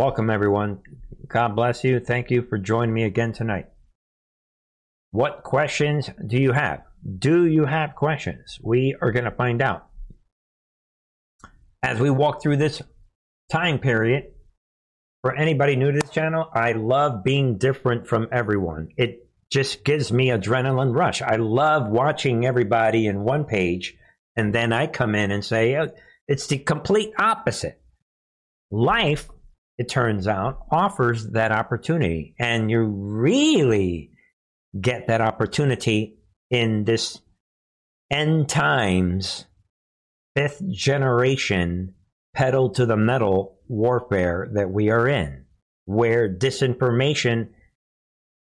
Welcome, everyone. God bless you. Thank you for joining me again tonight. What questions do you have? Do you have questions? We are going to find out. As we walk through this time period, for anybody new to this channel, I love being different from everyone. It just gives me adrenaline rush. I love watching everybody in one page, and then I come in and say, oh, it's the complete opposite. Life it turns out, offers that opportunity. And you really get that opportunity in this end times, fifth generation, pedal to the metal warfare that we are in, where disinformation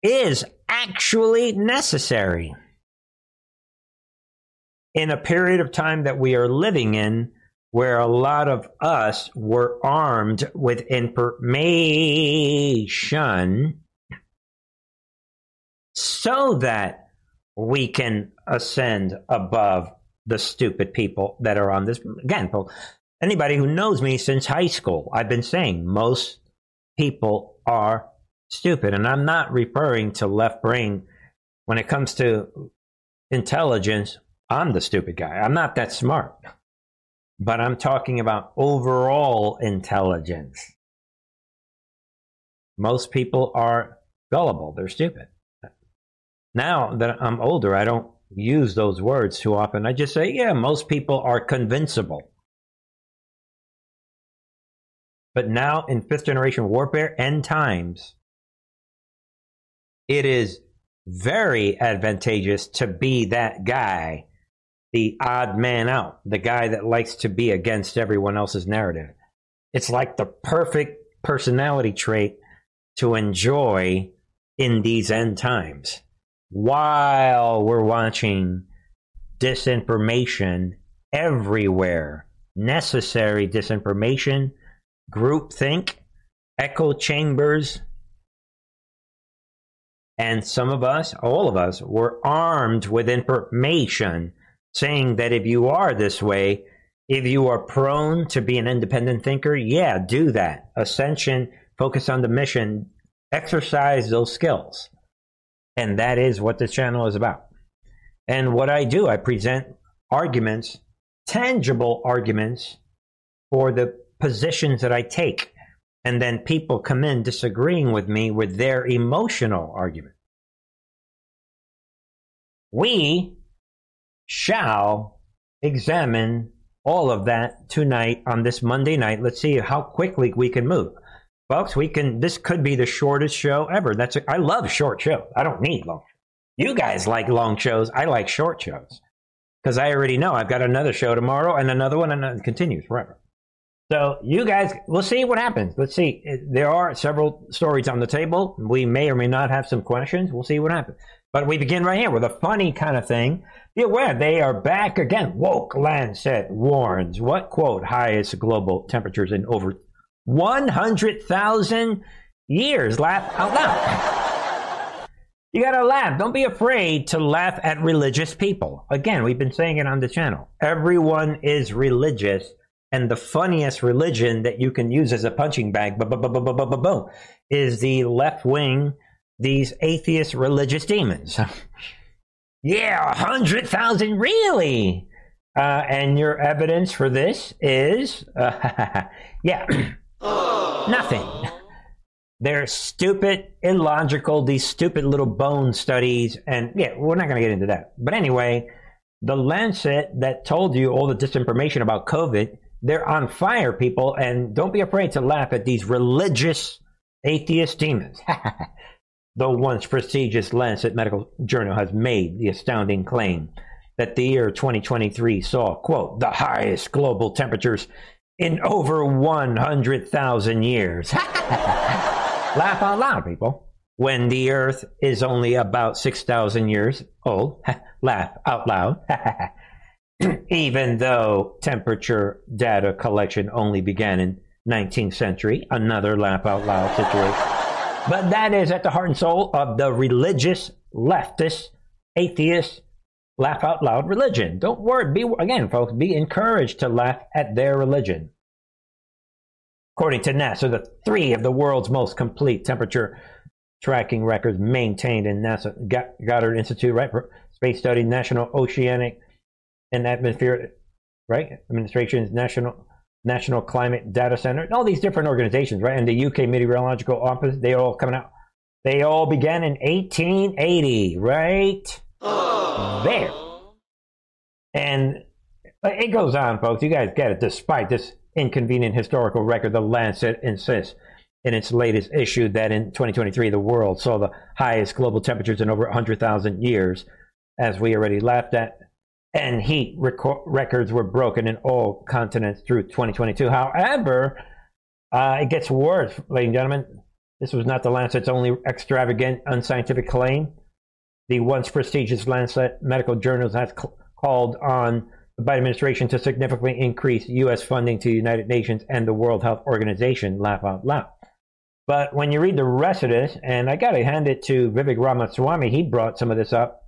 is actually necessary. In a period of time that we are living in, where a lot of us were armed with information so that we can ascend above the stupid people that are on this. Again, anybody who knows me since high school, I've been saying most people are stupid. And I'm not referring to left brain when it comes to intelligence. I'm the stupid guy. I'm not that smart but I'm talking about overall intelligence. Most people are gullible, they're stupid. Now that I'm older, I don't use those words too often. I just say, yeah, most people are convincible. But now in fifth generation warfare, end times, it is very advantageous to be that guy the odd man out, the guy that likes to be against everyone else's narrative. It's like the perfect personality trait to enjoy in these end times while we're watching disinformation everywhere, necessary disinformation, groupthink, echo chambers. And some of us, all of us, were armed with information saying that if you are this way, if you are prone to be an independent thinker, yeah, do that. Ascension, focus on the mission, exercise those skills. And that is what this channel is about. And what I do, I present arguments, tangible arguments for the positions that I take. And then people come in disagreeing with me with their emotional argument. We shall examine all of that tonight on this Monday night. Let's see how quickly we can move. Folks, we can this could be the shortest show ever. That's a, I love short shows. I don't need long. You guys like long shows. I like short shows. Because I already know I've got another show tomorrow and another one and it continues forever. So you guys, we'll see what happens. Let's see. There are several stories on the table. We may or may not have some questions. We'll see what happens. But we begin right here with a funny kind of thing. Be aware they are back again. Woke Lancet warns what quote highest global temperatures in over 100,000 years. Laugh out loud. You gotta laugh. Don't be afraid to laugh at religious people. Again, we've been saying it on the channel. Everyone is religious, and the funniest religion that you can use as a punching bag, boom, is the left wing these atheist religious demons. yeah, a hundred thousand, really? Uh, and your evidence for this is, uh, yeah, nothing. They're stupid, illogical, these stupid little bone studies. And yeah, we're not going to get into that. But anyway, the Lancet that told you all the disinformation about COVID, they're on fire, people. And don't be afraid to laugh at these religious atheist demons. the once prestigious Lancet Medical Journal has made the astounding claim that the year 2023 saw, quote, the highest global temperatures in over 100,000 years. Laugh out loud, people. When the Earth is only about 6,000 years old, laugh out loud. Even though temperature data collection only began in 19th century, another laugh out loud situation. But that is at the heart and soul of the religious, leftist, atheist, laugh out loud religion. Don't worry. Be, again, folks, be encouraged to laugh at their religion. According to NASA, the three of the world's most complete temperature tracking records maintained in NASA Goddard Institute, right? Space Study, National Oceanic and Atmospheric, right? Administration's National National Climate Data Center, and all these different organizations, right? And the UK Meteorological Office, they all coming out. They all began in 1880, right? There. And it goes on, folks. You guys get it. Despite this inconvenient historical record, the Lancet insists in its latest issue that in 2023 the world saw the highest global temperatures in over 100,000 years, as we already laughed at, and heat rec- records were broken in all continents through 2022. However, uh, it gets worse, ladies and gentlemen. This was not the Lancet's only extravagant, unscientific claim. The once prestigious Lancet Medical Journal has called on the Biden administration to significantly increase U.S. funding to the United Nations and the World Health Organization. Laugh out loud. But when you read the rest of this, and I got to hand it to Vivek Ramaswamy, he brought some of this up.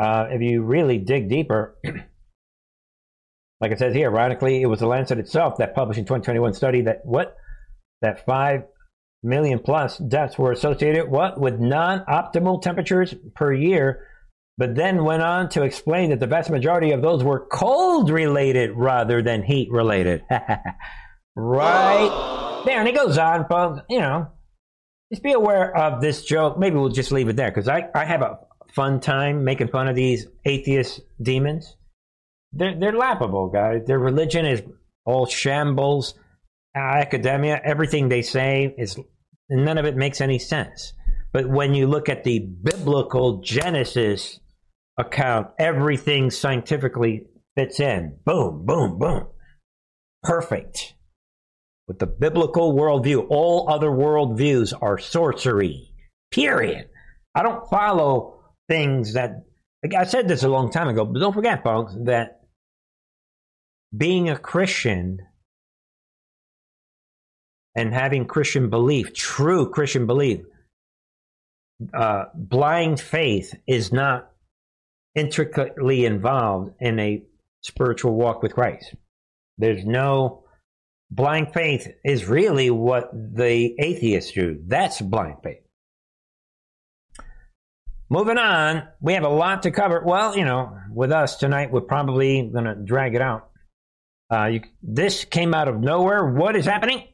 Uh, if you really dig deeper, like it says here, ironically, it was the Lancet itself that published in 2021 study that what that five million plus deaths were associated what with non-optimal temperatures per year, but then went on to explain that the vast majority of those were cold related rather than heat related. right there, and it goes on, folks. You know, just be aware of this joke. Maybe we'll just leave it there because I, I have a fun time making fun of these atheist demons. They're, they're laughable, guys. Their religion is all shambles. Uh, academia, everything they say is none of it makes any sense. But when you look at the biblical Genesis account, everything scientifically fits in. Boom, boom, boom. Perfect with the biblical worldview. All other worldviews are sorcery. Period. I don't follow things that like I said this a long time ago, but don't forget, folks, that being a Christian and having Christian belief, true Christian belief, uh, blind faith is not intricately involved in a spiritual walk with Christ. There's no blind faith is really what the atheists do. That's blind faith. Moving on, we have a lot to cover. Well, you know, with us tonight, we're probably going to drag it out. Uh, you, this came out of nowhere. What is happening?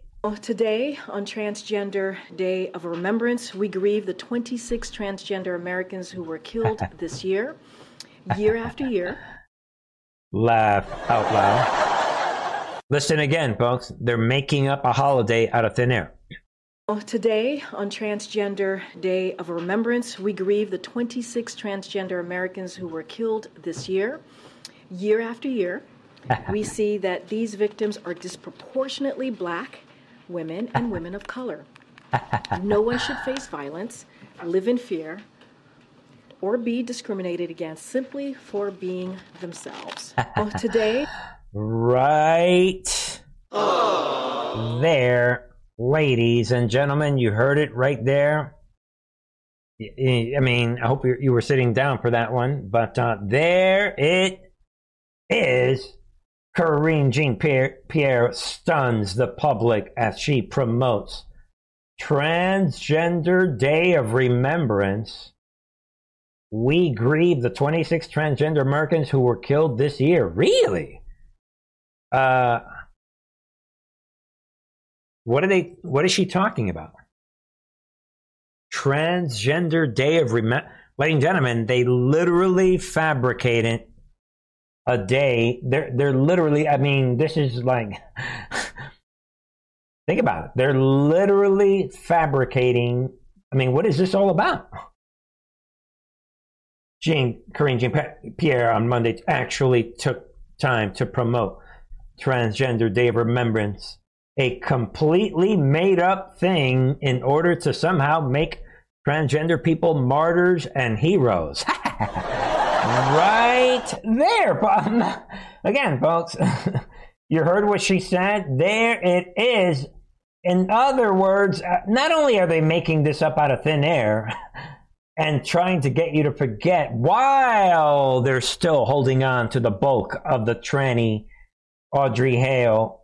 Today, on Transgender Day of Remembrance, we grieve the 26 transgender Americans who were killed this year, year after year. Laugh out loud. Listen again, folks. They're making up a holiday out of thin air. Today, on Transgender Day of Remembrance, we grieve the 26 transgender Americans who were killed this year. Year after year, we see that these victims are disproportionately black women and women of color. No one should face violence, live in fear, or be discriminated against simply for being themselves. Well, today, right there, ladies and gentlemen. You heard it right there. I mean, I hope you were sitting down for that one, but uh, there it is. Karine Jean Pierre stuns the public as she promotes Transgender Day of Remembrance. We grieve the 26 transgender Americans who were killed this year. Really? Uh, what are they? What is she talking about? Transgender Day of Remembrance. ladies and gentlemen. They literally fabricated a day. They're they're literally. I mean, this is like. think about it. They're literally fabricating. I mean, what is this all about? Jean, Karine Jean Pierre on Monday actually took time to promote Transgender Day of Remembrance a completely made up thing in order to somehow make transgender people martyrs and heroes. right there. Again, folks, you heard what she said. There it is. In other words, uh, not only are they making this up out of thin air and trying to get you to forget while they're still holding on to the bulk of the tranny Audrey Hale,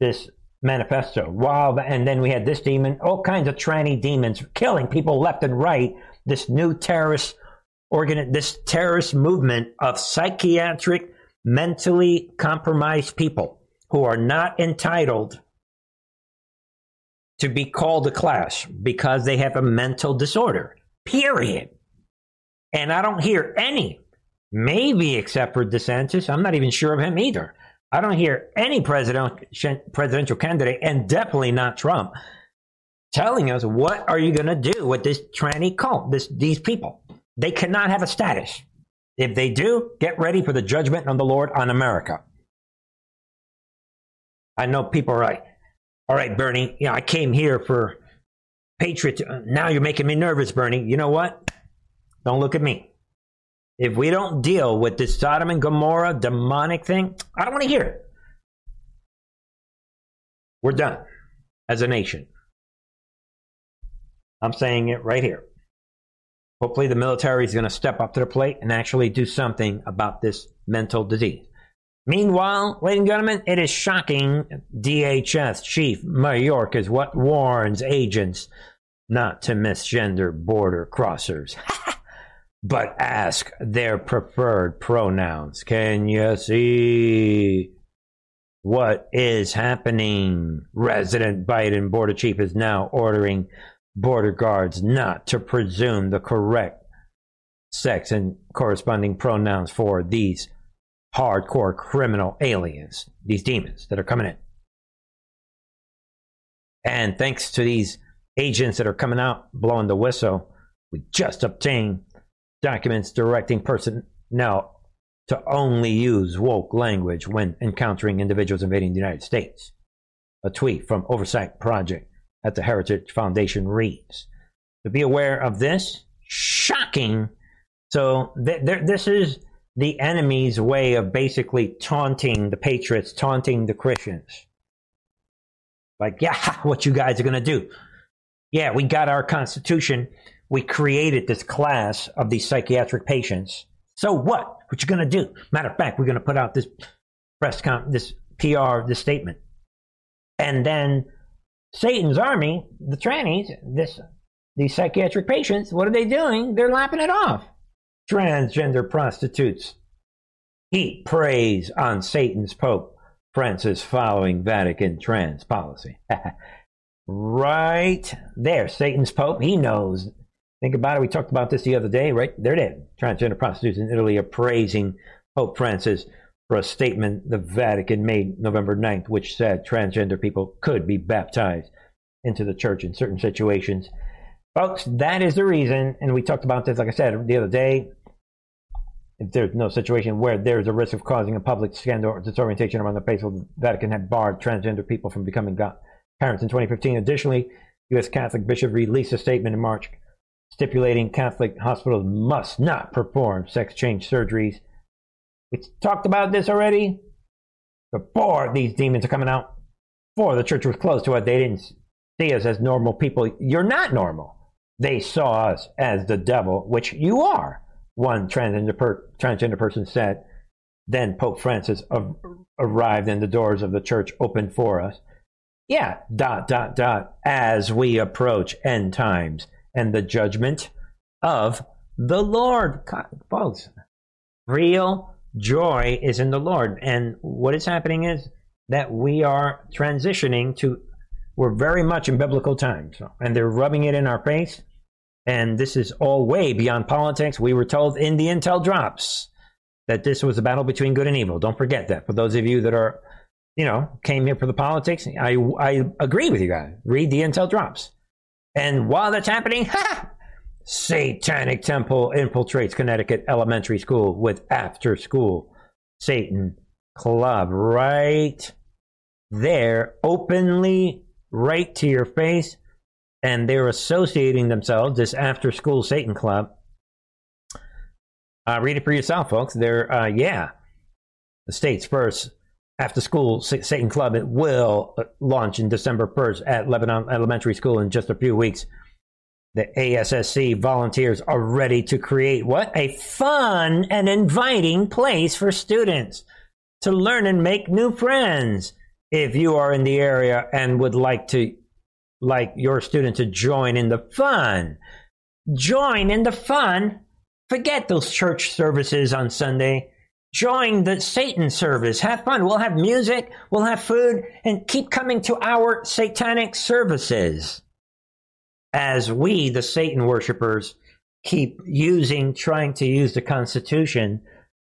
this manifesto. Wow. and then we had this demon, all kinds of tranny demons killing people left and right. This new terrorist organ, this terrorist movement of psychiatric, mentally compromised people who are not entitled to be called a class because they have a mental disorder. Period. And I don't hear any, maybe except for DeSantis. I'm not even sure of him either. I don't hear any president, presidential candidate, and definitely not Trump, telling us what are you going to do with this tranny cult, this, these people. They cannot have a status. If they do, get ready for the judgment of the Lord on America. I know people are like, all right, Bernie, you know, I came here for patriot. Now you're making me nervous, Bernie. You know what? Don't look at me. If we don't deal with this Sodom and Gomorrah demonic thing, I don't want to hear it. We're done as a nation. I'm saying it right here. Hopefully, the military is going to step up to the plate and actually do something about this mental disease. Meanwhile, ladies and gentlemen, it is shocking. DHS Chief Mayorkas is what warns agents not to misgender border crossers, but ask their preferred pronouns. Can you see what is happening? Resident Biden border chief is now ordering border guards not to presume the correct sex and corresponding pronouns for these hardcore criminal aliens, these demons that are coming in. And thanks to these agents that are coming out blowing the whistle, we just obtained documents directing personnel to only use woke language when encountering individuals invading the United States. A tweet from Oversight Project at the Heritage Foundation reads To be aware of this, shocking. So, th- th- this is the enemy's way of basically taunting the patriots, taunting the Christians. Like, yeah, what you guys are going to do. Yeah, we got our constitution. We created this class of these psychiatric patients. So what? What you to do? Matter of fact, we're to put out this press con- this PR, this statement. And then Satan's army, the trannies, this these psychiatric patients, what are they doing? They're lapping it off transgender prostitutes. He praise on Satan's Pope Francis following Vatican trans policy. right there, Satan's Pope, he knows. Think about it. We talked about this the other day, right? They're dead. Transgender prostitutes in Italy are praising Pope Francis for a statement the Vatican made November 9th, which said transgender people could be baptized into the church in certain situations. Folks, that is the reason, and we talked about this, like I said, the other day. If there's no situation where there's a risk of causing a public scandal or disorientation around the faithful, the Vatican had barred transgender people from becoming God, parents in 2015. Additionally, U.S. Catholic bishop released a statement in March stipulating Catholic hospitals must not perform sex change surgeries. We talked about this already before these demons are coming out. Before the church was closed to us, they didn't see us as normal people. You're not normal. They saw us as the devil, which you are. One transgender, per, transgender person said. Then Pope Francis arrived and the doors of the church opened for us. Yeah, dot, dot, dot, as we approach end times and the judgment of the Lord. Folks, real joy is in the Lord. And what is happening is that we are transitioning to we're very much in biblical times, and they're rubbing it in our face. And this is all way beyond politics. We were told in the intel drops that this was a battle between good and evil. Don't forget that. For those of you that are, you know, came here for the politics, I, I agree with you guys. Read the intel drops. And while that's happening, ha! Satanic Temple infiltrates Connecticut elementary school with after school Satan Club. Right there, openly right to your face, and they're associating themselves, this after school Satan club. Uh, read it for yourself, folks. They're, uh, yeah, the state's first after school Satan club. It will uh, launch in December 1st at Lebanon Elementary School in just a few weeks. The ASSC volunteers are ready to create what? A fun and inviting place for students to learn and make new friends if you are in the area and would like to like your student to join in the fun. Join in the fun. Forget those church services on Sunday. Join the Satan service. Have fun. We'll have music, we'll have food, and keep coming to our satanic services. As we, the Satan worshippers, keep using, trying to use the Constitution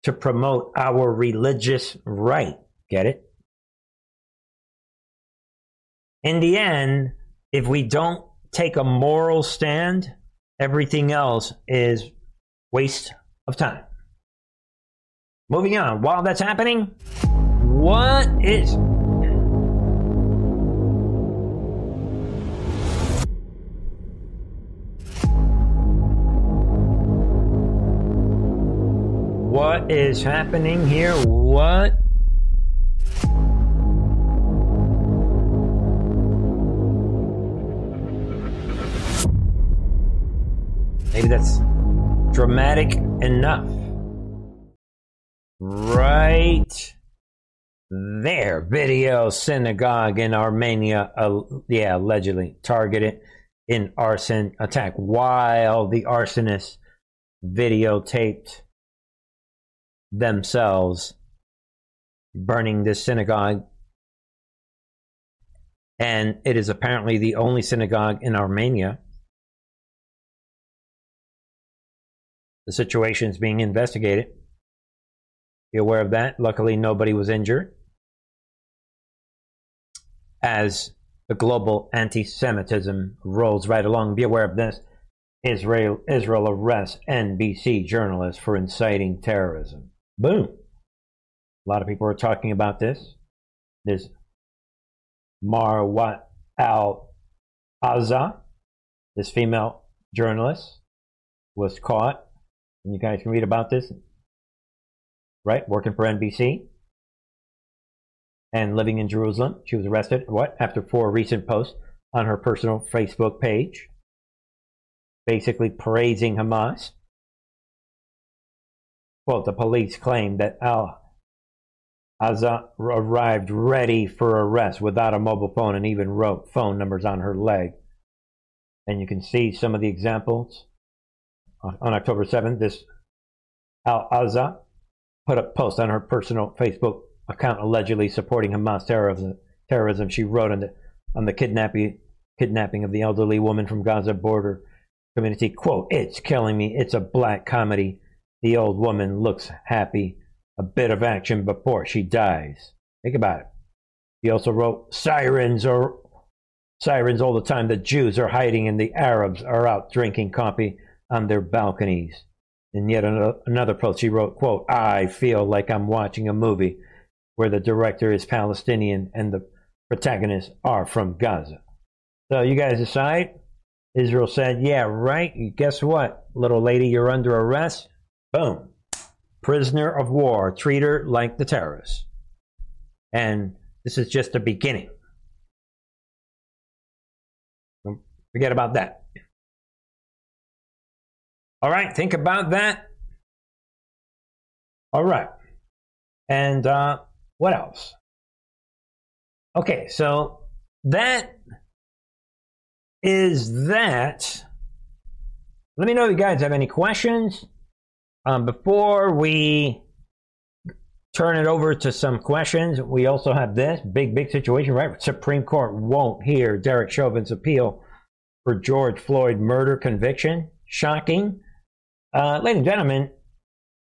to promote our religious right. Get it? In the end, if we don't take a moral stand, everything else is waste of time. Moving on. While that's happening, what is What is happening here? What Maybe that's dramatic enough. Right there. Video synagogue in Armenia, uh, yeah, allegedly targeted in arson attack while the arsonists videotaped themselves burning this synagogue. And it is apparently the only synagogue in Armenia The situation is being investigated. Be aware of that. Luckily, nobody was injured. As the global anti Semitism rolls right along, be aware of this. Israel, Israel arrests NBC journalist for inciting terrorism. Boom. A lot of people are talking about this. This Marwat al Azza, this female journalist, was caught and you guys can read about this, right? Working for NBC and living in Jerusalem. She was arrested, what? After four recent posts on her personal Facebook page, basically praising Hamas. Well, the police claimed that Al Azza arrived ready for arrest without a mobile phone and even wrote phone numbers on her leg. And you can see some of the examples on October 7th, this Al Azza put a post on her personal Facebook account allegedly supporting Hamas terrorism. terrorism. She wrote on the, on the kidnapping, kidnapping of the elderly woman from Gaza border community, quote, It's killing me. It's a black comedy. The old woman looks happy. A bit of action before she dies. Think about it. He also wrote, Sirens are sirens all the time. The Jews are hiding and the Arabs are out drinking coffee on their balconies. In yet another post, she wrote, quote, I feel like I'm watching a movie where the director is Palestinian and the protagonists are from Gaza. So you guys decide. Israel said, yeah, right. Guess what, little lady, you're under arrest. Boom. Prisoner of war. Treat her like the terrorists. And this is just the beginning. Don't forget about that. All right, think about that. All right. And uh, what else? Okay, so that is that. Let me know if you guys have any questions. Um, before we turn it over to some questions, we also have this big, big situation, right? Supreme Court won't hear Derek Chauvin's appeal for George Floyd murder conviction. Shocking. Uh, ladies and gentlemen,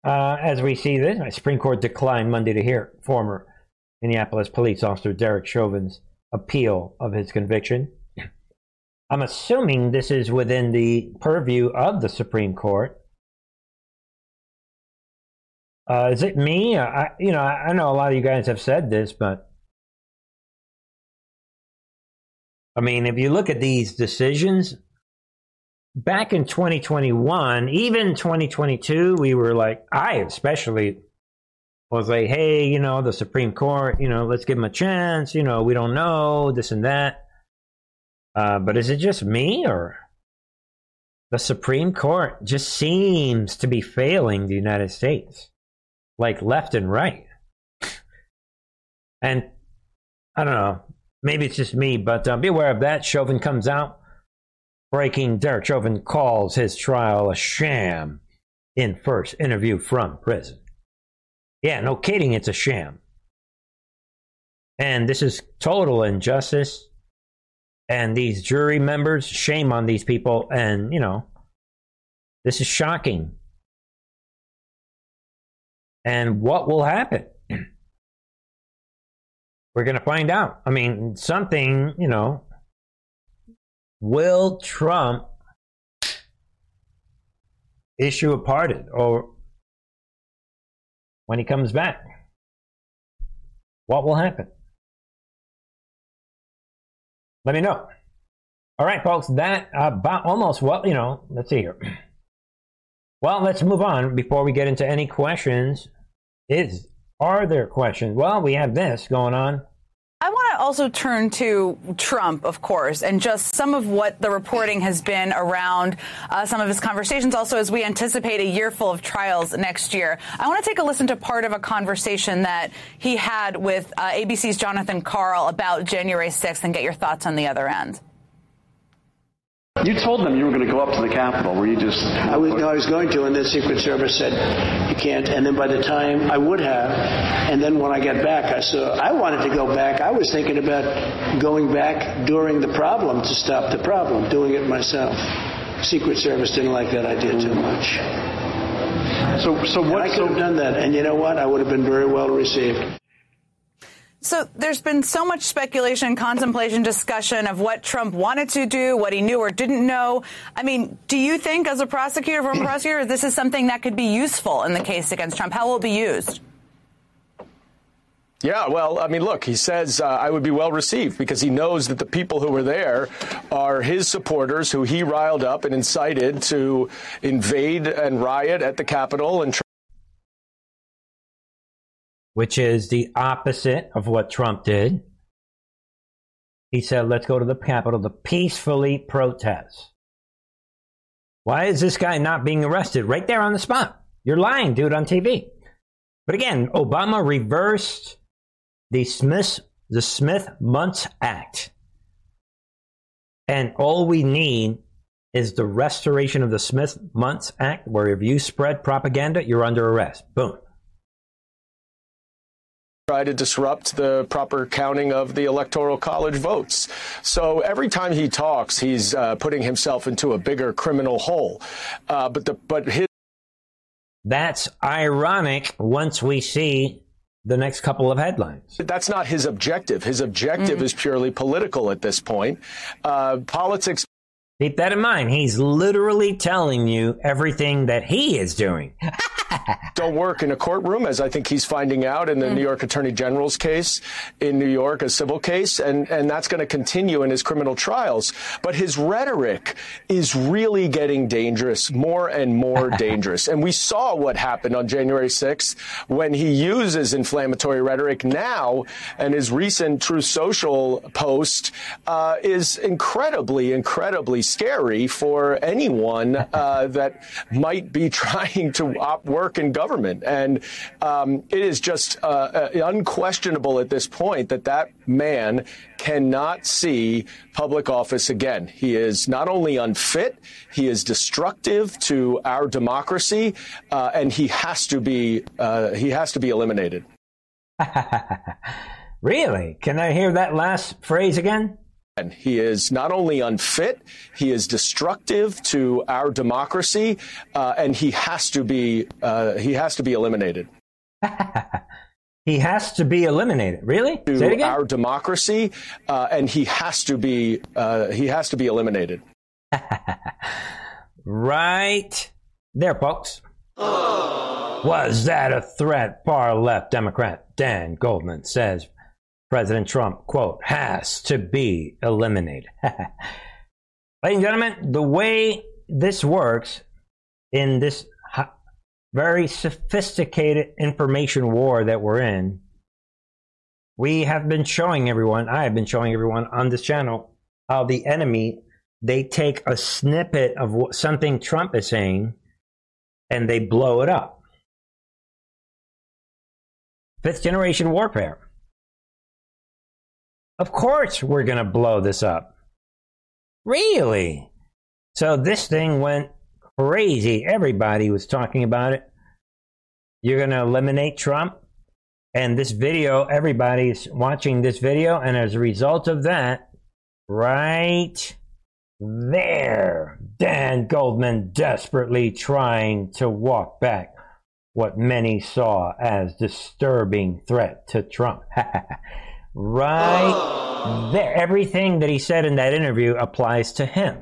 uh, as we see this, the Supreme Court declined Monday to hear former Minneapolis police officer Derek Chauvin's appeal of his conviction. I'm assuming this is within the purview of the Supreme Court. Uh, is it me? I, you know, I know a lot of you guys have said this, but I mean, if you look at these decisions, back in 2021, even 2022, we were like, I especially was like, hey, you know, the Supreme Court, you know, let's give them a chance. You know, we don't know this and that. Uh, but is it just me or the Supreme Court just seems to be failing the United States, like left and right? and I don't know. Maybe it's just me, but uh, be aware of that. Chauvin comes out. Breaking Derek Chauvin calls his trial a sham in first interview from prison. Yeah, no kidding, it's a sham. And this is total injustice. And these jury members, shame on these people. And, you know, this is shocking. And what will happen? We're going to find out. I mean, something, you know, will Trump issue a pardon or when he comes back? What will happen? Let me know. All right, folks, that about almost what, you know, let's see here. Well, let's move on before we get into any questions. Is are there questions? Well, we have this going on. Also turn to Trump, of course, and just some of what the reporting has been around uh, some of his conversations. Also, as we anticipate a year full of trials next year, I want to take a listen to part of a conversation that he had with uh, ABC's Jonathan Karl about January 6th and get your thoughts on the other end. You told them you were going to go up to the Capitol. Were you just? I was. No, I was going to, and the Secret Service said you can't. And then by the time I would have, and then when I got back, I saw I wanted to go back. I was thinking about going back during the problem to stop the problem, doing it myself. Secret Service didn't like that idea too much. So, so what? And I could have done that, and you know what? I would have been very well received. So there's been so much speculation, contemplation, discussion of what Trump wanted to do, what he knew or didn't know. I mean, do you think, as a prosecutor, former prosecutor, this is something that could be useful in the case against Trump? How will it be used? Yeah, well, I mean, look, he says uh, I would be well received because he knows that the people who were there are his supporters who he riled up and incited to invade and riot at the Capitol and which is the opposite of what Trump did. He said, let's go to the Capitol to peacefully protest. Why is this guy not being arrested right there on the spot? You're lying, dude, on TV. But again, Obama reversed the Smith the Smith Mundt Act. And all we need is the restoration of the Smith Mundt Act, where if you spread propaganda, you're under arrest. Boom try to disrupt the proper counting of the electoral college votes. So every time he talks, he's uh, putting himself into a bigger criminal hole. Uh, but the but his that's ironic once we see the next couple of headlines. That's not his objective. His objective mm. is purely political at this point. Uh, politics. Keep that in mind. He's literally telling you everything that he is doing. don't work in a courtroom, as I think he's finding out in the mm. New York Attorney General's case in New York, a civil case, and, and that's going to continue in his criminal trials. But his rhetoric is really getting dangerous, more and more dangerous. And we saw what happened on January 6th when he uses inflammatory rhetoric now, and his recent Truth Social post uh, is incredibly, incredibly scary for anyone uh, that might be trying to op- work in government. And um, it is just uh, uh, unquestionable at this point that that man cannot see public office again. He is not only unfit, he is destructive to our democracy, uh, and he has to be uh, he has to be eliminated. really? Can I hear that last phrase again? He is not only unfit, he is destructive to our democracy, uh, and he has to be uh, he has to be eliminated. he has to be eliminated. Really? To Say it again. Our democracy, uh, and he has to be uh, he has to be eliminated. right there, folks. Was that a threat? Far left Democrat Dan Goldman says President Trump, quote, has to be eliminated. Ladies and gentlemen, the way this works in this very sophisticated information war that we're in, we have been showing everyone, I have been showing everyone on this channel how the enemy, they take a snippet of what, something Trump is saying and they blow it up. Fifth generation warfare. Of course, we're going to blow this up. Really? So this thing went crazy. Everybody was talking about it. You're going to eliminate Trump? And this video, everybody's watching this video. And as a result of that, right there, Dan Goldman desperately trying to walk back what many saw as disturbing threat to Trump. right there. Everything that he said in that interview applies to him.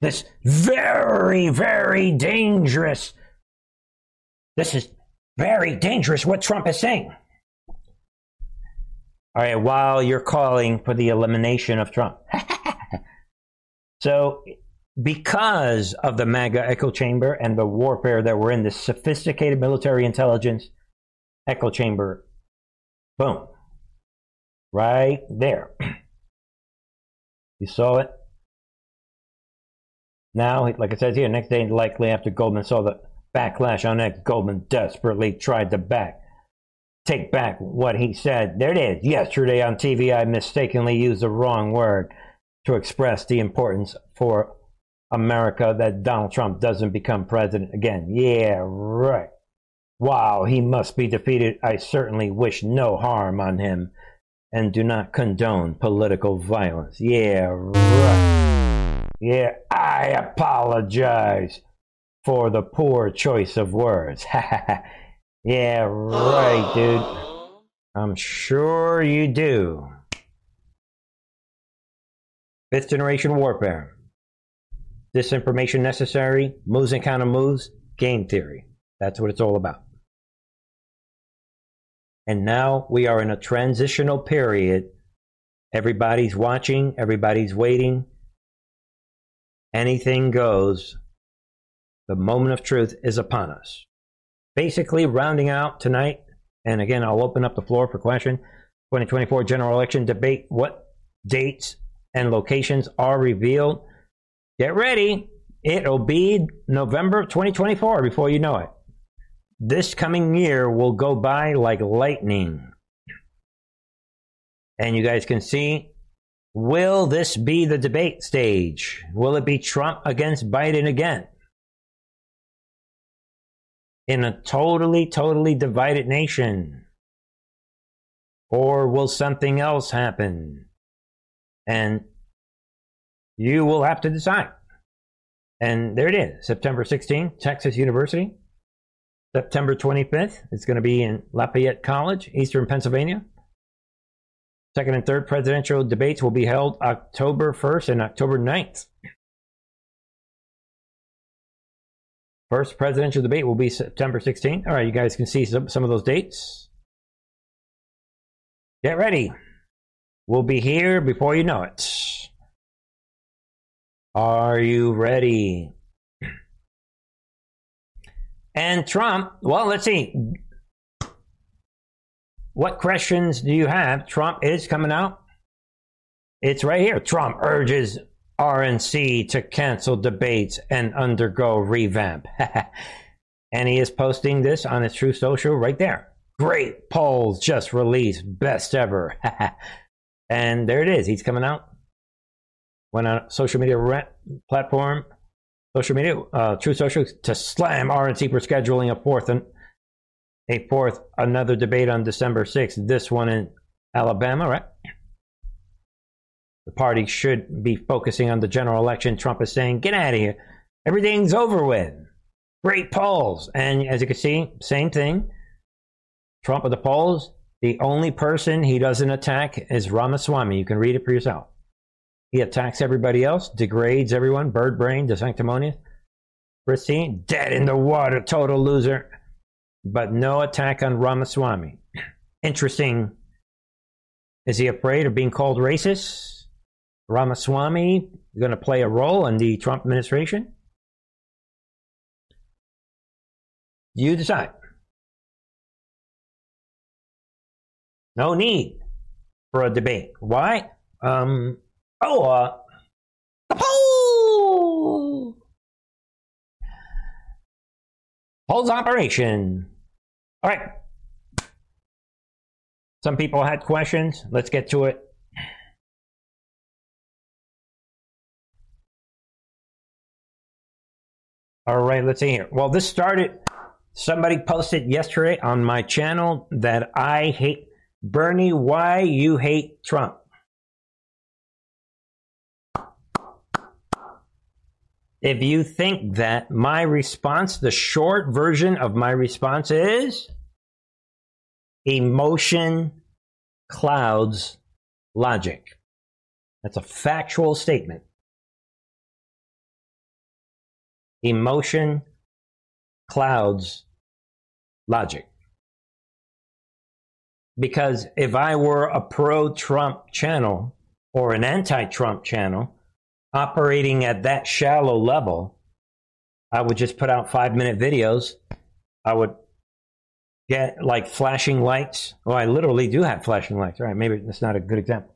This very, very dangerous. This is very dangerous what Trump is saying. All right, while you're calling for the elimination of Trump. so, because of the MAGA echo chamber and the warfare that we're in, this sophisticated military intelligence echo chamber, boom, Right there. you saw it? Now, like it says here, next day, likely after Goldman saw the backlash on X, Goldman desperately tried to back take back what he said. There it is. Yesterday on TV, I mistakenly used the wrong word to express the importance for America that Donald Trump doesn't become president again. Yeah, right. Wow, he must be defeated. I certainly wish no harm on him and do not condone political violence. Yeah, right. Yeah, I apologize for the poor choice of words. yeah, right, dude. I'm sure you do. Fifth generation warfare. Disinformation necessary, moves and counter moves, game theory. That's what it's all about. And now we are in a transitional period. Everybody's watching, everybody's waiting. Anything goes. The moment of truth is upon us. Basically, rounding out tonight, and again, I'll open up the floor for question 2024 general election debate. What dates and locations are revealed? Get ready. It'll be November 2024 before you know it. This coming year will go by like lightning. And you guys can see will this be the debate stage? Will it be Trump against Biden again? In a totally, totally divided nation? Or will something else happen? And you will have to decide. And there it is, September 16th, Texas University. September 25th. It's going to be in Lafayette College, Eastern Pennsylvania. Second and third presidential debates will be held October 1st and October 9th. First presidential debate will be September 16th. All right, you guys can see some, some of those dates. Get ready. We'll be here before you know it. Are you ready? And Trump, well, let's see. What questions do you have? Trump is coming out. It's right here. Trump urges RNC to cancel debates and undergo revamp. and he is posting this on his Truth Social right there. Great polls just released, best ever. and there it is. He's coming out. Went on a social media platform social media, uh, Truth Social, to slam RNC for scheduling a fourth and a fourth another debate on December 6th. This one in Alabama, right? The party should be focusing on the general election. Trump is saying, "Get out of here! Everything's over with." Great polls, and as you can see, same thing. Trump at the polls. The only person he doesn't attack is Ramaswamy. You can read it for yourself. He attacks everybody else, degrades everyone, bird brain, DeSanctimonious. Pristine, dead in the water, total loser. But no attack on Ramaswamy. Interesting. Is he afraid of being called racist? Ramaswamy going to play a role in the Trump administration? You decide. No need for a debate. Why? Um, Oh, uh, poll! Operation. All right. Some people had questions. Let's get to it. All right, let's see here. Well, this started. Somebody posted yesterday on my channel that I hate Bernie. Why you hate Trump? If you think that my response, the short version of my response is emotion clouds logic. That's a factual statement. Emotion clouds logic. Because if I were a pro Trump channel or an anti Trump channel operating at that shallow level, I would just put out five minute videos. I would get like flashing lights. Oh, I literally do have flashing lights. Right. Maybe that's not a good example.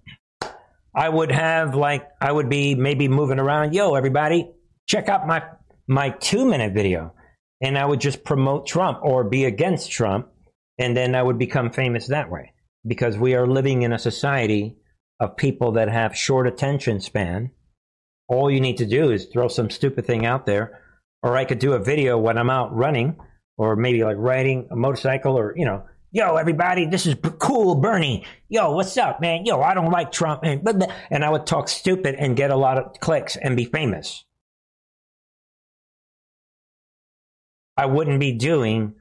I would have like, I would be maybe moving around. Yo, everybody, check out my my two minute video and I would just promote Trump or be against Trump. And then I would become famous that way because we are living in a society of people that have short attention span. All you need to do is throw some stupid thing out there, or I could do a video when I'm out running, or maybe like riding a motorcycle, or you know, yo, everybody, this is cool, Bernie. Yo, what's up, man? Yo, I don't like Trump, and and I would talk stupid and get a lot of clicks and be famous. I wouldn't be doing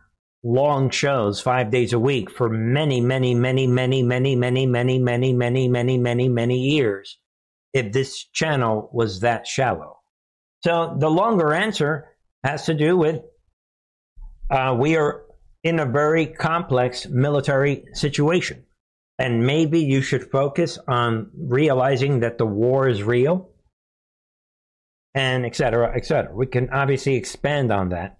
long shows five days a week for many, many, many, many, many, many, many, many, many, many, many, many years if this channel was that shallow. So the longer answer has to do with uh, we are in a very complex military situation. And maybe you should focus on realizing that the war is real and et cetera, et cetera. We can obviously expand on that.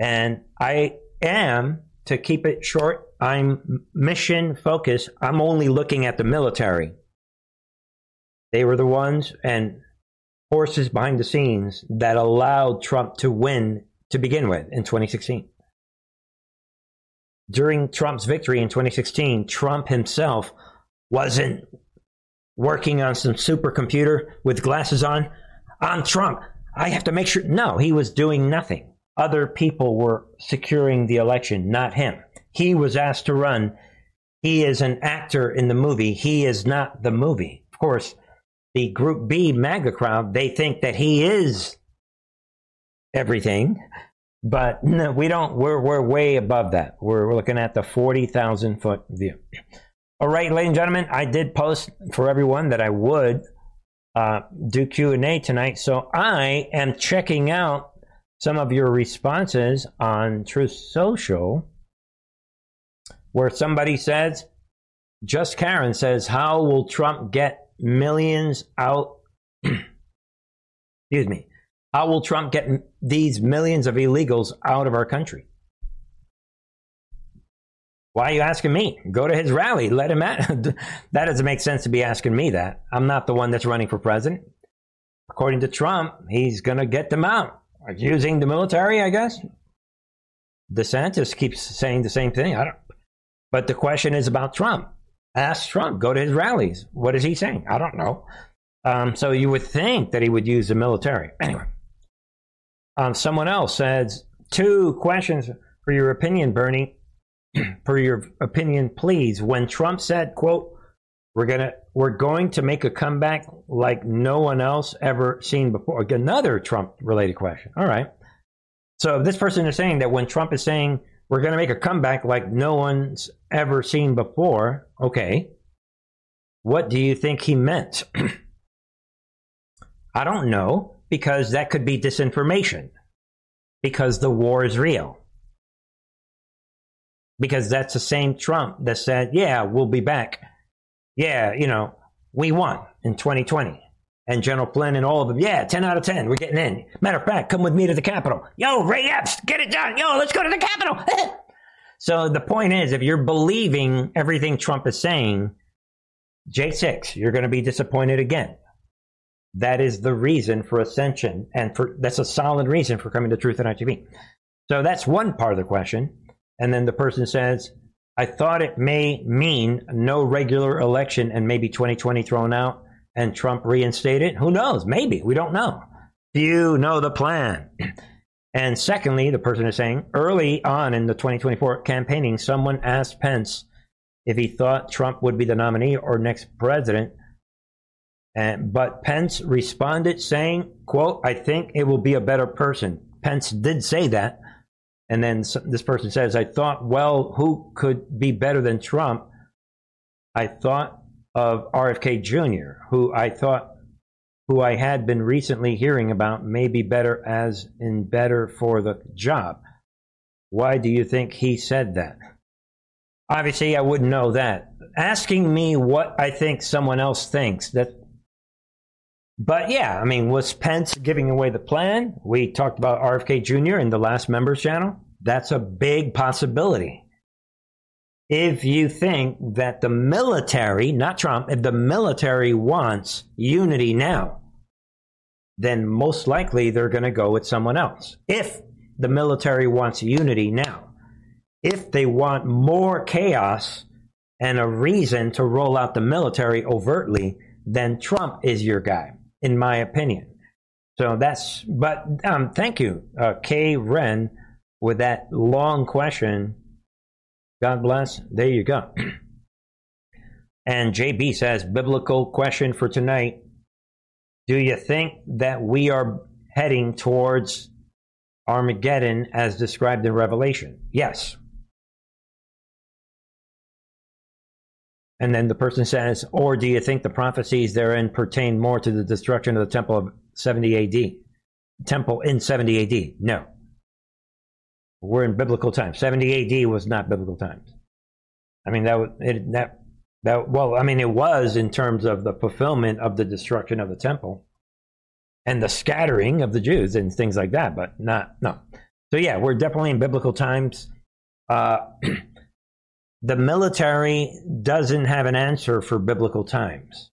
And I am, to keep it short, I'm mission focused. I'm only looking at the military. They were the ones and forces behind the scenes that allowed Trump to win to begin with in 2016. During Trump's victory in 2016, Trump himself wasn't working on some supercomputer with glasses on. On Trump, I have to make sure. No, he was doing nothing other people were securing the election, not him. He was asked to run. He is an actor in the movie. He is not the movie. Of course, the Group B MAGA crowd, they think that he is everything, but no, we don't. We're, we're way above that. We're, we're looking at the 40,000 foot view. All right, ladies and gentlemen, I did post for everyone that I would uh, do Q&A tonight. So I am checking out some of your responses on Truth Social, where somebody says, just Karen says, How will Trump get millions out? Excuse me. How will Trump get these millions of illegals out of our country? Why are you asking me? Go to his rally. Let him at. that doesn't make sense to be asking me that. I'm not the one that's running for president. According to Trump, he's going to get them out using the military, I guess. DeSantis keeps saying the same thing. I don't. But the question is about Trump. Ask Trump. Go to his rallies. What is he saying? I don't know. Um, so you would think that he would use the military. Anyway, um, someone else says two questions for your opinion, Bernie. for your opinion, please. When Trump said, "quote we're gonna we're going to make a comeback like no one else ever seen before. Another Trump related question. All right. So this person is saying that when Trump is saying we're going to make a comeback like no one's ever seen before, okay. What do you think he meant? I don't know because that could be disinformation. Because the war is real. Because that's the same Trump that said, "Yeah, we'll be back." yeah, you know, we won in 2020. And General Flynn and all of them, yeah, 10 out of 10, we're getting in. Matter of fact, come with me to the Capitol. Yo, Ray Epps, get it done. Yo, let's go to the Capitol. so the point is, if you're believing everything Trump is saying, J6, you're going to be disappointed again. That is the reason for ascension, and for that's a solid reason for coming to Truth and Art TV. So that's one part of the question. And then the person says, I thought it may mean no regular election and maybe 2020 thrown out and Trump reinstated. Who knows? Maybe. We don't know. You know the plan? And secondly, the person is saying early on in the 2024 campaigning, someone asked Pence if he thought Trump would be the nominee or next president. And, but Pence responded saying, quote, I think it will be a better person. Pence did say that. And then this person says, I thought, well, who could be better than Trump? I thought of RFK Jr., who I thought who I had been recently hearing about may be better as in better for the job. Why do you think he said that? Obviously, I wouldn't know that. Asking me what I think someone else thinks that. But yeah, I mean, was Pence giving away the plan? We talked about RFK Jr. in the last members channel. That's a big possibility. If you think that the military, not Trump, if the military wants unity now, then most likely they're going to go with someone else. If the military wants unity now, if they want more chaos and a reason to roll out the military overtly, then Trump is your guy, in my opinion. So that's, but um, thank you, uh, Karen, with that long question. God bless. There you go. and JB says, biblical question for tonight. Do you think that we are heading towards Armageddon as described in Revelation? Yes. And then the person says, or do you think the prophecies therein pertain more to the destruction of the temple of 70 AD? Temple in 70 AD? No. We're in biblical times. 70 AD was not biblical times. I mean, that, it, that that, well, I mean, it was in terms of the fulfillment of the destruction of the temple and the scattering of the Jews and things like that, but not, no. So, yeah, we're definitely in biblical times. Uh, the military doesn't have an answer for biblical times.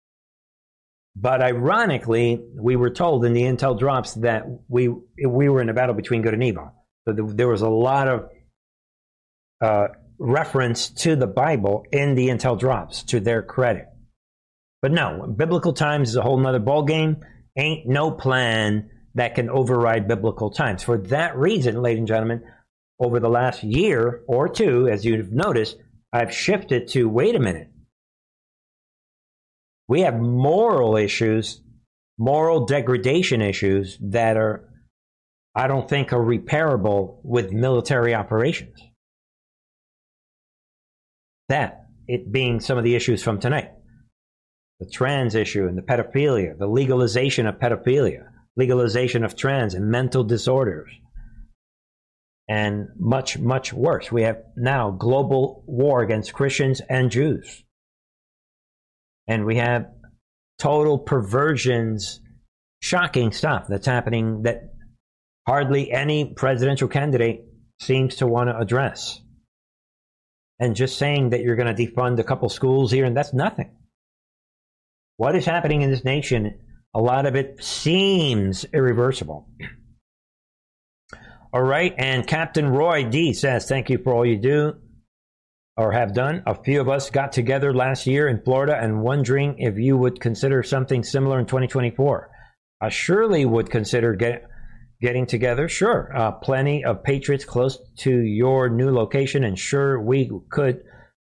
But ironically, we were told in the intel drops that we we were in a battle between good and evil. So there was a lot of uh, reference to the Bible in the intel drops to their credit. But no, biblical times is a whole nother ballgame. Ain't no plan that can override biblical times. For that reason, ladies and gentlemen, over the last year or two, as you've noticed, I've shifted to wait a minute. We have moral issues, moral degradation issues that are, I don't think, are repairable with military operations. That, it being some of the issues from tonight the trans issue and the pedophilia, the legalization of pedophilia, legalization of trans and mental disorders, and much, much worse. We have now global war against Christians and Jews. And we have total perversions, shocking stuff that's happening that hardly any presidential candidate seems to want to address and just saying that you're going to defund a couple schools here and that's nothing. What is happening in this nation, a lot of it seems irreversible. All right, and Captain Roy D says, Thank you for all you do or have done. A few of us got together last year in Florida and wondering if you would consider something similar in 2024. I surely would consider get, getting together? Sure. Uh, plenty of Patriots close to your new location, and sure, we could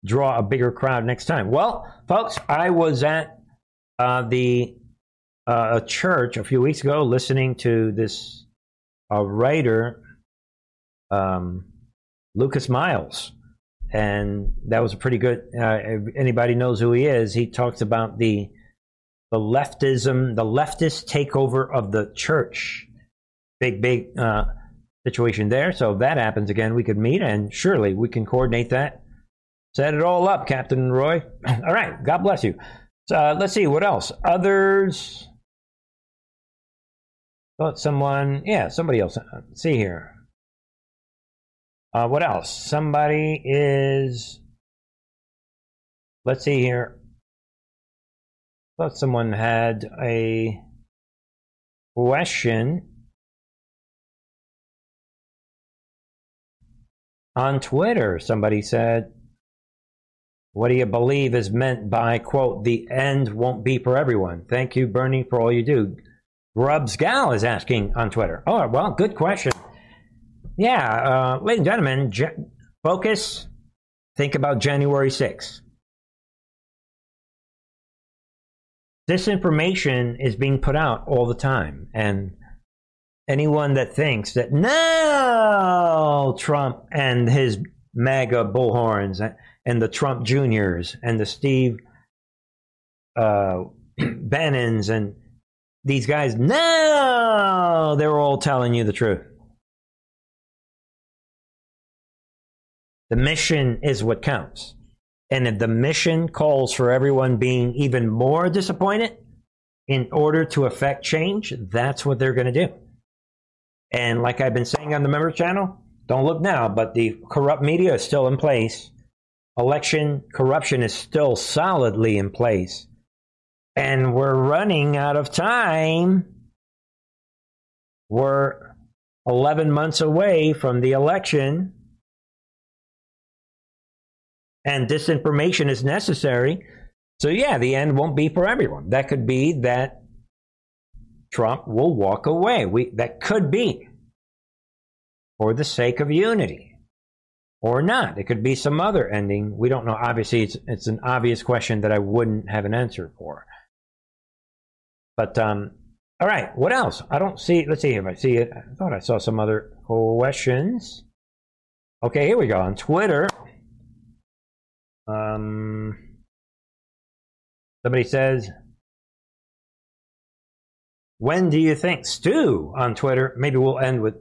draw a bigger crowd next time. Well, folks, I was at uh, the uh, church a few weeks ago listening to this uh, writer, um, Lucas Miles. And that was a pretty good. Uh, anybody knows who he is? He talks about the the leftism, the leftist takeover of the church big, big uh, situation there. So if that happens again, we could meet and surely we can coordinate that. Set it all up, Captain Roy. all right. God bless you. So uh, let's see what else. Others. Thought someone, yeah, somebody else. Let's see here. Uh, what else? Somebody is. Let's see here. Thought someone had a question On Twitter, somebody said, What do you believe is meant by, quote, the end won't be for everyone? Thank you, Bernie, for all you do. Grubs Gal is asking on Twitter. Oh, well, good question. Yeah, uh, ladies and gentlemen, focus. Think about January 6th. Disinformation is being put out all the time. And anyone that thinks that no, Trump and his MAGA bullhorns and the Trump Juniors and the Steve uh, Bannons and these guys, no, they're all telling you the truth. The mission is what counts. And if the mission calls for everyone being even more disappointed in order to affect change, that's what they're going to do. And like I've been saying on the member channel, don't look now, but the corrupt media is still in place. Election corruption is still solidly in place. And we're running out of time. We're 11 months away from the election. And disinformation is necessary. So, yeah, the end won't be for everyone. That could be that Trump will walk away. We, that could be for the sake of unity or not. It could be some other ending. We don't know. Obviously, it's, it's an obvious question that I wouldn't have an answer for. But, um, all right, what else? I don't see, let's see if I see it. I thought I saw some other questions. Okay, here we go. On Twitter, um, somebody says, when do you think, Stu on Twitter, maybe we'll end with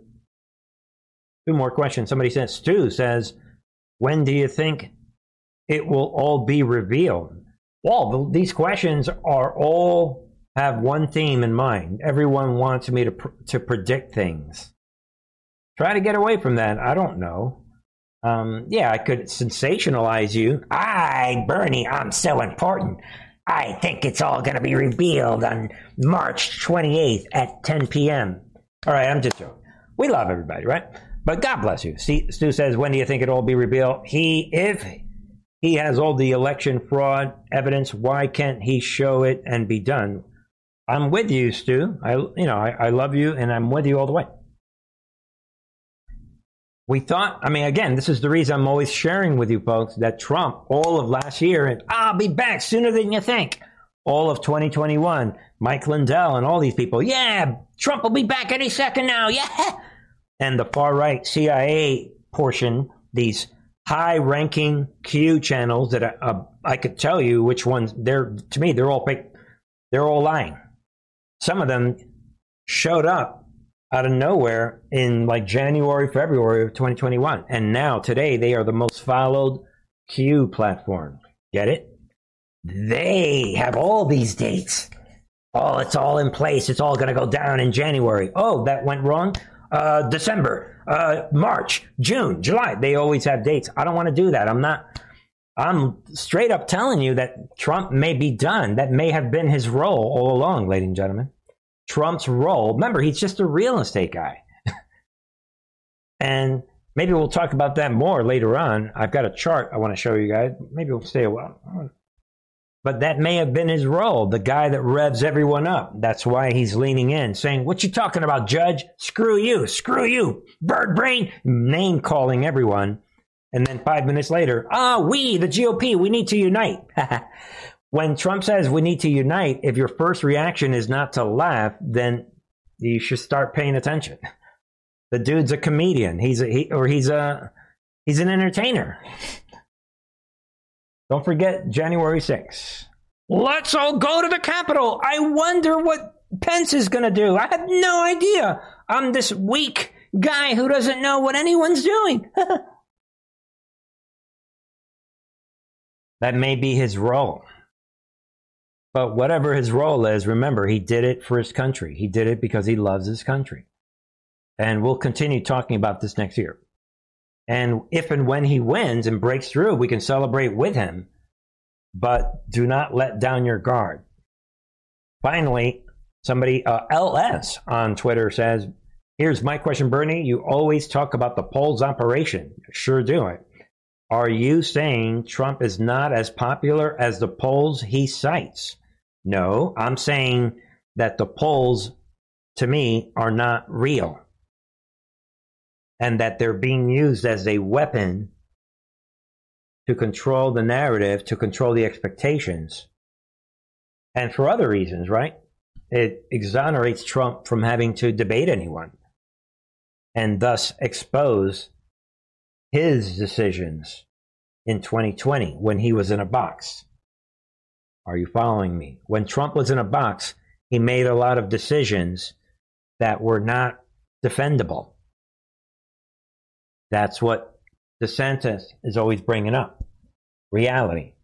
two more questions. Somebody says, Stu says, when do you think it will all be revealed? Well, these questions are all have one theme in mind. Everyone wants me to, pr- to predict things. Try to get away from that. I don't know. Um, yeah, I could sensationalize you. I, Bernie, I'm so important. I think it's all going to be revealed on March 28th at 10 p.m. All right, I'm just joking. We love everybody, right? But God bless you. See, Stu says, when do you think it'll all be revealed? He, if he has all the election fraud evidence, why can't he show it and be done? I'm with you, Stu. I, you know, I, I love you, and I'm with you all the way. We thought, I mean, again, this is the reason I'm always sharing with you folks that Trump, all of last year, and I'll be back sooner than you think. All of 2021, Mike Lindell and all these people, yeah, Trump will be back any second now, yeah. And the far right CIA portion, these high ranking Q channels that I, uh, I could tell you which ones, they're, to me, they're all. They're all lying. Some of them showed up out of nowhere in like January, February of 2021. And now, today, they are the most followed Q platform. Get it? They have all these dates. Oh, it's all in place. It's all going to go down in January. Oh, that went wrong. Uh, December, uh, March, June, July. They always have dates. I don't want to do that. I'm not. I'm straight up telling you that Trump may be done. That may have been his role all along, ladies and gentlemen. Trump's role. Remember, he's just a real estate guy. and maybe we'll talk about that more later on. I've got a chart I want to show you guys. Maybe we'll stay a while. But that may have been his role, the guy that revs everyone up. That's why he's leaning in, saying, What you talking about, Judge? Screw you, screw you, bird brain, name calling everyone. And then five minutes later, ah, we, the GOP, we need to unite. when Trump says we need to unite, if your first reaction is not to laugh, then you should start paying attention. The dude's a comedian. He's a, he, or he's a he's an entertainer. Don't forget January 6th. Let's all go to the Capitol. I wonder what Pence is going to do. I have no idea. I'm this weak guy who doesn't know what anyone's doing. that may be his role. But whatever his role is, remember, he did it for his country. He did it because he loves his country. And we'll continue talking about this next year. And if and when he wins and breaks through, we can celebrate with him. But do not let down your guard. Finally, somebody, uh, LS on Twitter says, Here's my question, Bernie. You always talk about the polls operation. Sure do it. Are you saying Trump is not as popular as the polls he cites? No, I'm saying that the polls, to me, are not real and that they're being used as a weapon to control the narrative, to control the expectations, and for other reasons, right? It exonerates Trump from having to debate anyone and thus expose his decisions in 2020 when he was in a box. Are you following me? When Trump was in a box, he made a lot of decisions that were not defendable. That's what the DeSantis is always bringing up reality.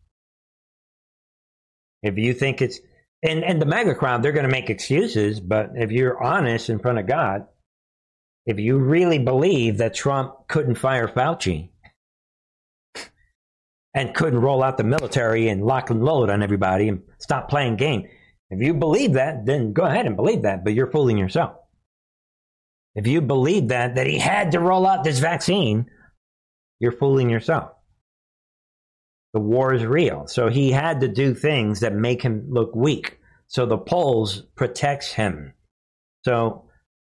If you think it's, and, and the MAGA crowd, they're going to make excuses, but if you're honest in front of God, if you really believe that Trump couldn't fire Fauci and couldn't roll out the military and lock and load on everybody and stop playing game, if you believe that, then go ahead and believe that, but you're fooling yourself. If you believe that, that he had to roll out this vaccine, you're fooling yourself. The war is real. So he had to do things that make him look weak. So the polls protects him. So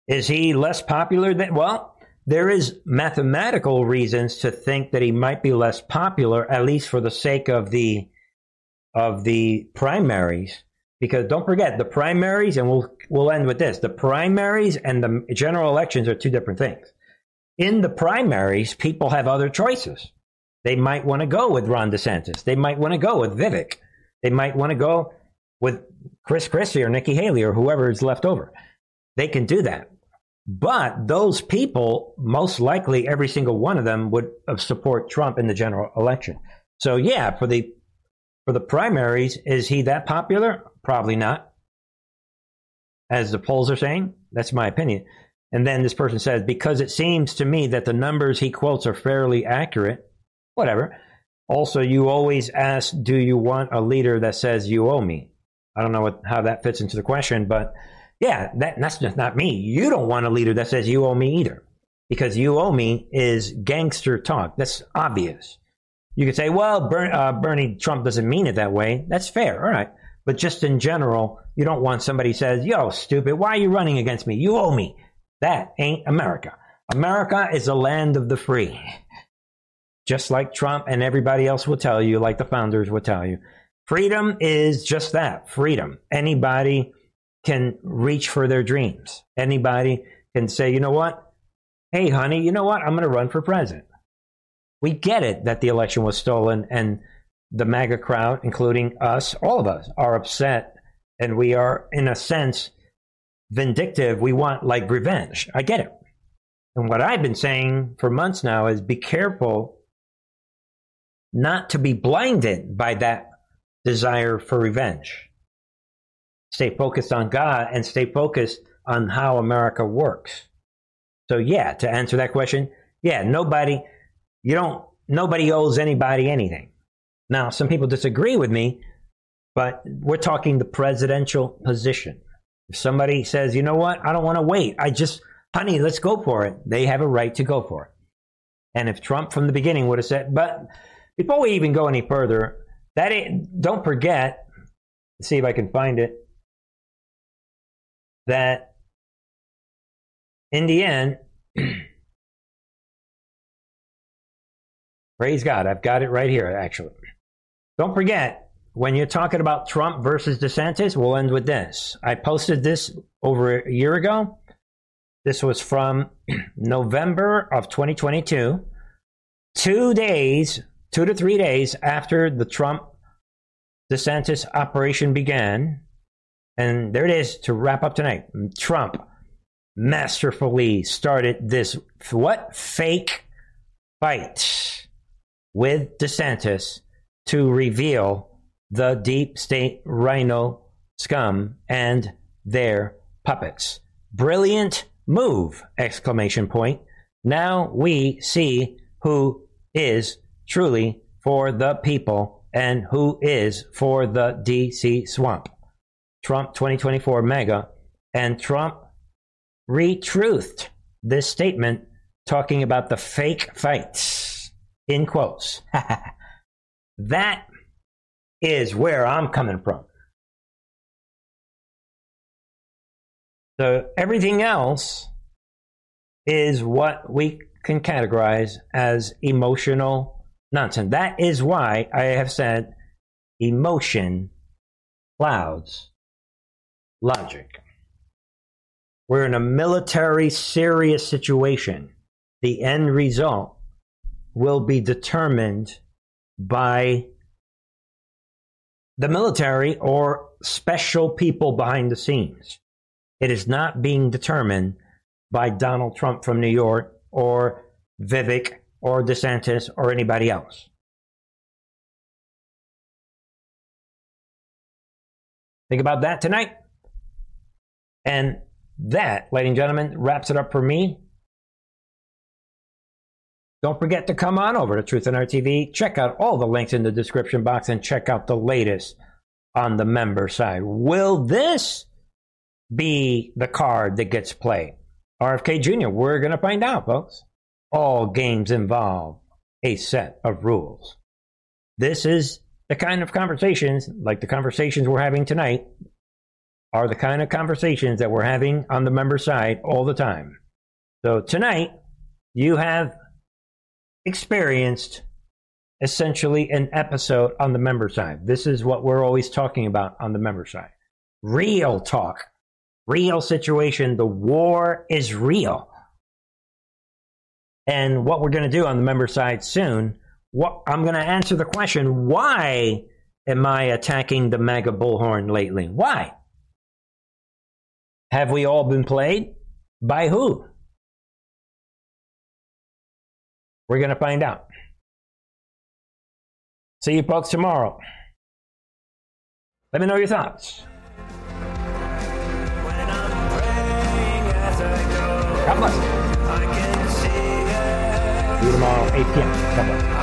is he less popular than well, there is mathematical reasons to think that he might be less popular, at least for the sake of the of the primaries. Because don't forget the primaries, and we'll we'll end with this: the primaries and the general elections are two different things. In the primaries, people have other choices. They might want to go with Ron DeSantis. They might want to go with Vivek. They might want to go with Chris Christie or Nikki Haley or whoever is left over. They can do that. But those people, most likely every single one of them would support Trump in the general election. So yeah, for the for the primaries, is he that popular? Probably not. As the polls are saying, that's my opinion. And then this person says, because it seems to me that the numbers he quotes are fairly accurate, whatever. Also, you always ask, do you want a leader that says you owe me? I don't know what, how that fits into the question, but yeah, that, that's just not me. You don't want a leader that says you owe me either, because you owe me is gangster talk. That's obvious. You could say, well, uh, Bernie Trump doesn't mean it that way. That's fair. All right. But just in general, you don't want somebody says, yo, stupid, why are you running against me? You owe me. That ain't America. America is a land of the free. Just like Trump and everybody else will tell you, like the founders will tell you. Freedom is just that freedom. Anybody can reach for their dreams. Anybody can say, you know what? Hey, honey, you know what? I'm going to run for president. We get it that the election was stolen and the MAGA crowd, including us, all of us, are upset. And we are, in a sense, vindictive. We want like revenge. I get it. And what I've been saying for months now is be careful not to be blinded by that desire for revenge. Stay focused on God and stay focused on how America works. So, yeah, to answer that question, yeah, nobody, you don't, nobody owes anybody anything. Now, some people disagree with me, but we're talking the presidential position. If somebody says, you know what, I don't want to wait, I just, honey, let's go for it, they have a right to go for it. And if Trump from the beginning would have said, but before we even go any further, that don't forget, see if I can find it, that in the end, praise God, I've got it right here, actually. Don't forget, when you're talking about Trump versus DeSantis, we'll end with this. I posted this over a year ago. This was from November of 2022, two days, two to three days after the Trump DeSantis operation began. And there it is to wrap up tonight. Trump masterfully started this what fake fight with DeSantis to reveal the deep state RINO scum and their puppets. Brilliant move! Exclamation point. Now we see who is truly for the people and who is for the DC swamp. Trump 2024 MAGA and Trump retruthed this statement talking about the fake fights in quotes. that is where I'm coming from. So everything else is what we can categorize as emotional nonsense. That is why I have said emotion clouds logic. We're in a military serious situation. The end result will be determined by the military or special people behind the scenes. It is not being determined by Donald Trump from New York or Vivek or DeSantis or anybody else. Think about that tonight. And that, ladies and gentlemen, wraps it up for me. Don't forget to come on over to Truth and Art TV. Check out all the links in the description box and check out the latest on the member side. Will this be the card that gets played? RFK Jr., we're going to find out, folks. All games involve a set of rules. This is the kind of conversations, like the conversations we're having tonight, are the kind of conversations that we're having on the member side all the time. So tonight, you have experienced essentially an episode on the member side. This is what we're always talking about on the member side. Real talk, real situation. The war is real. And what we're going to do on the member side soon, what, I'm going to answer the question why am I attacking the MAGA bullhorn lately? Why? Have we all been played? By who? We're going to find out. See you folks tomorrow. Let me know your thoughts. God bless. See you tomorrow, 8 p.m. God bless.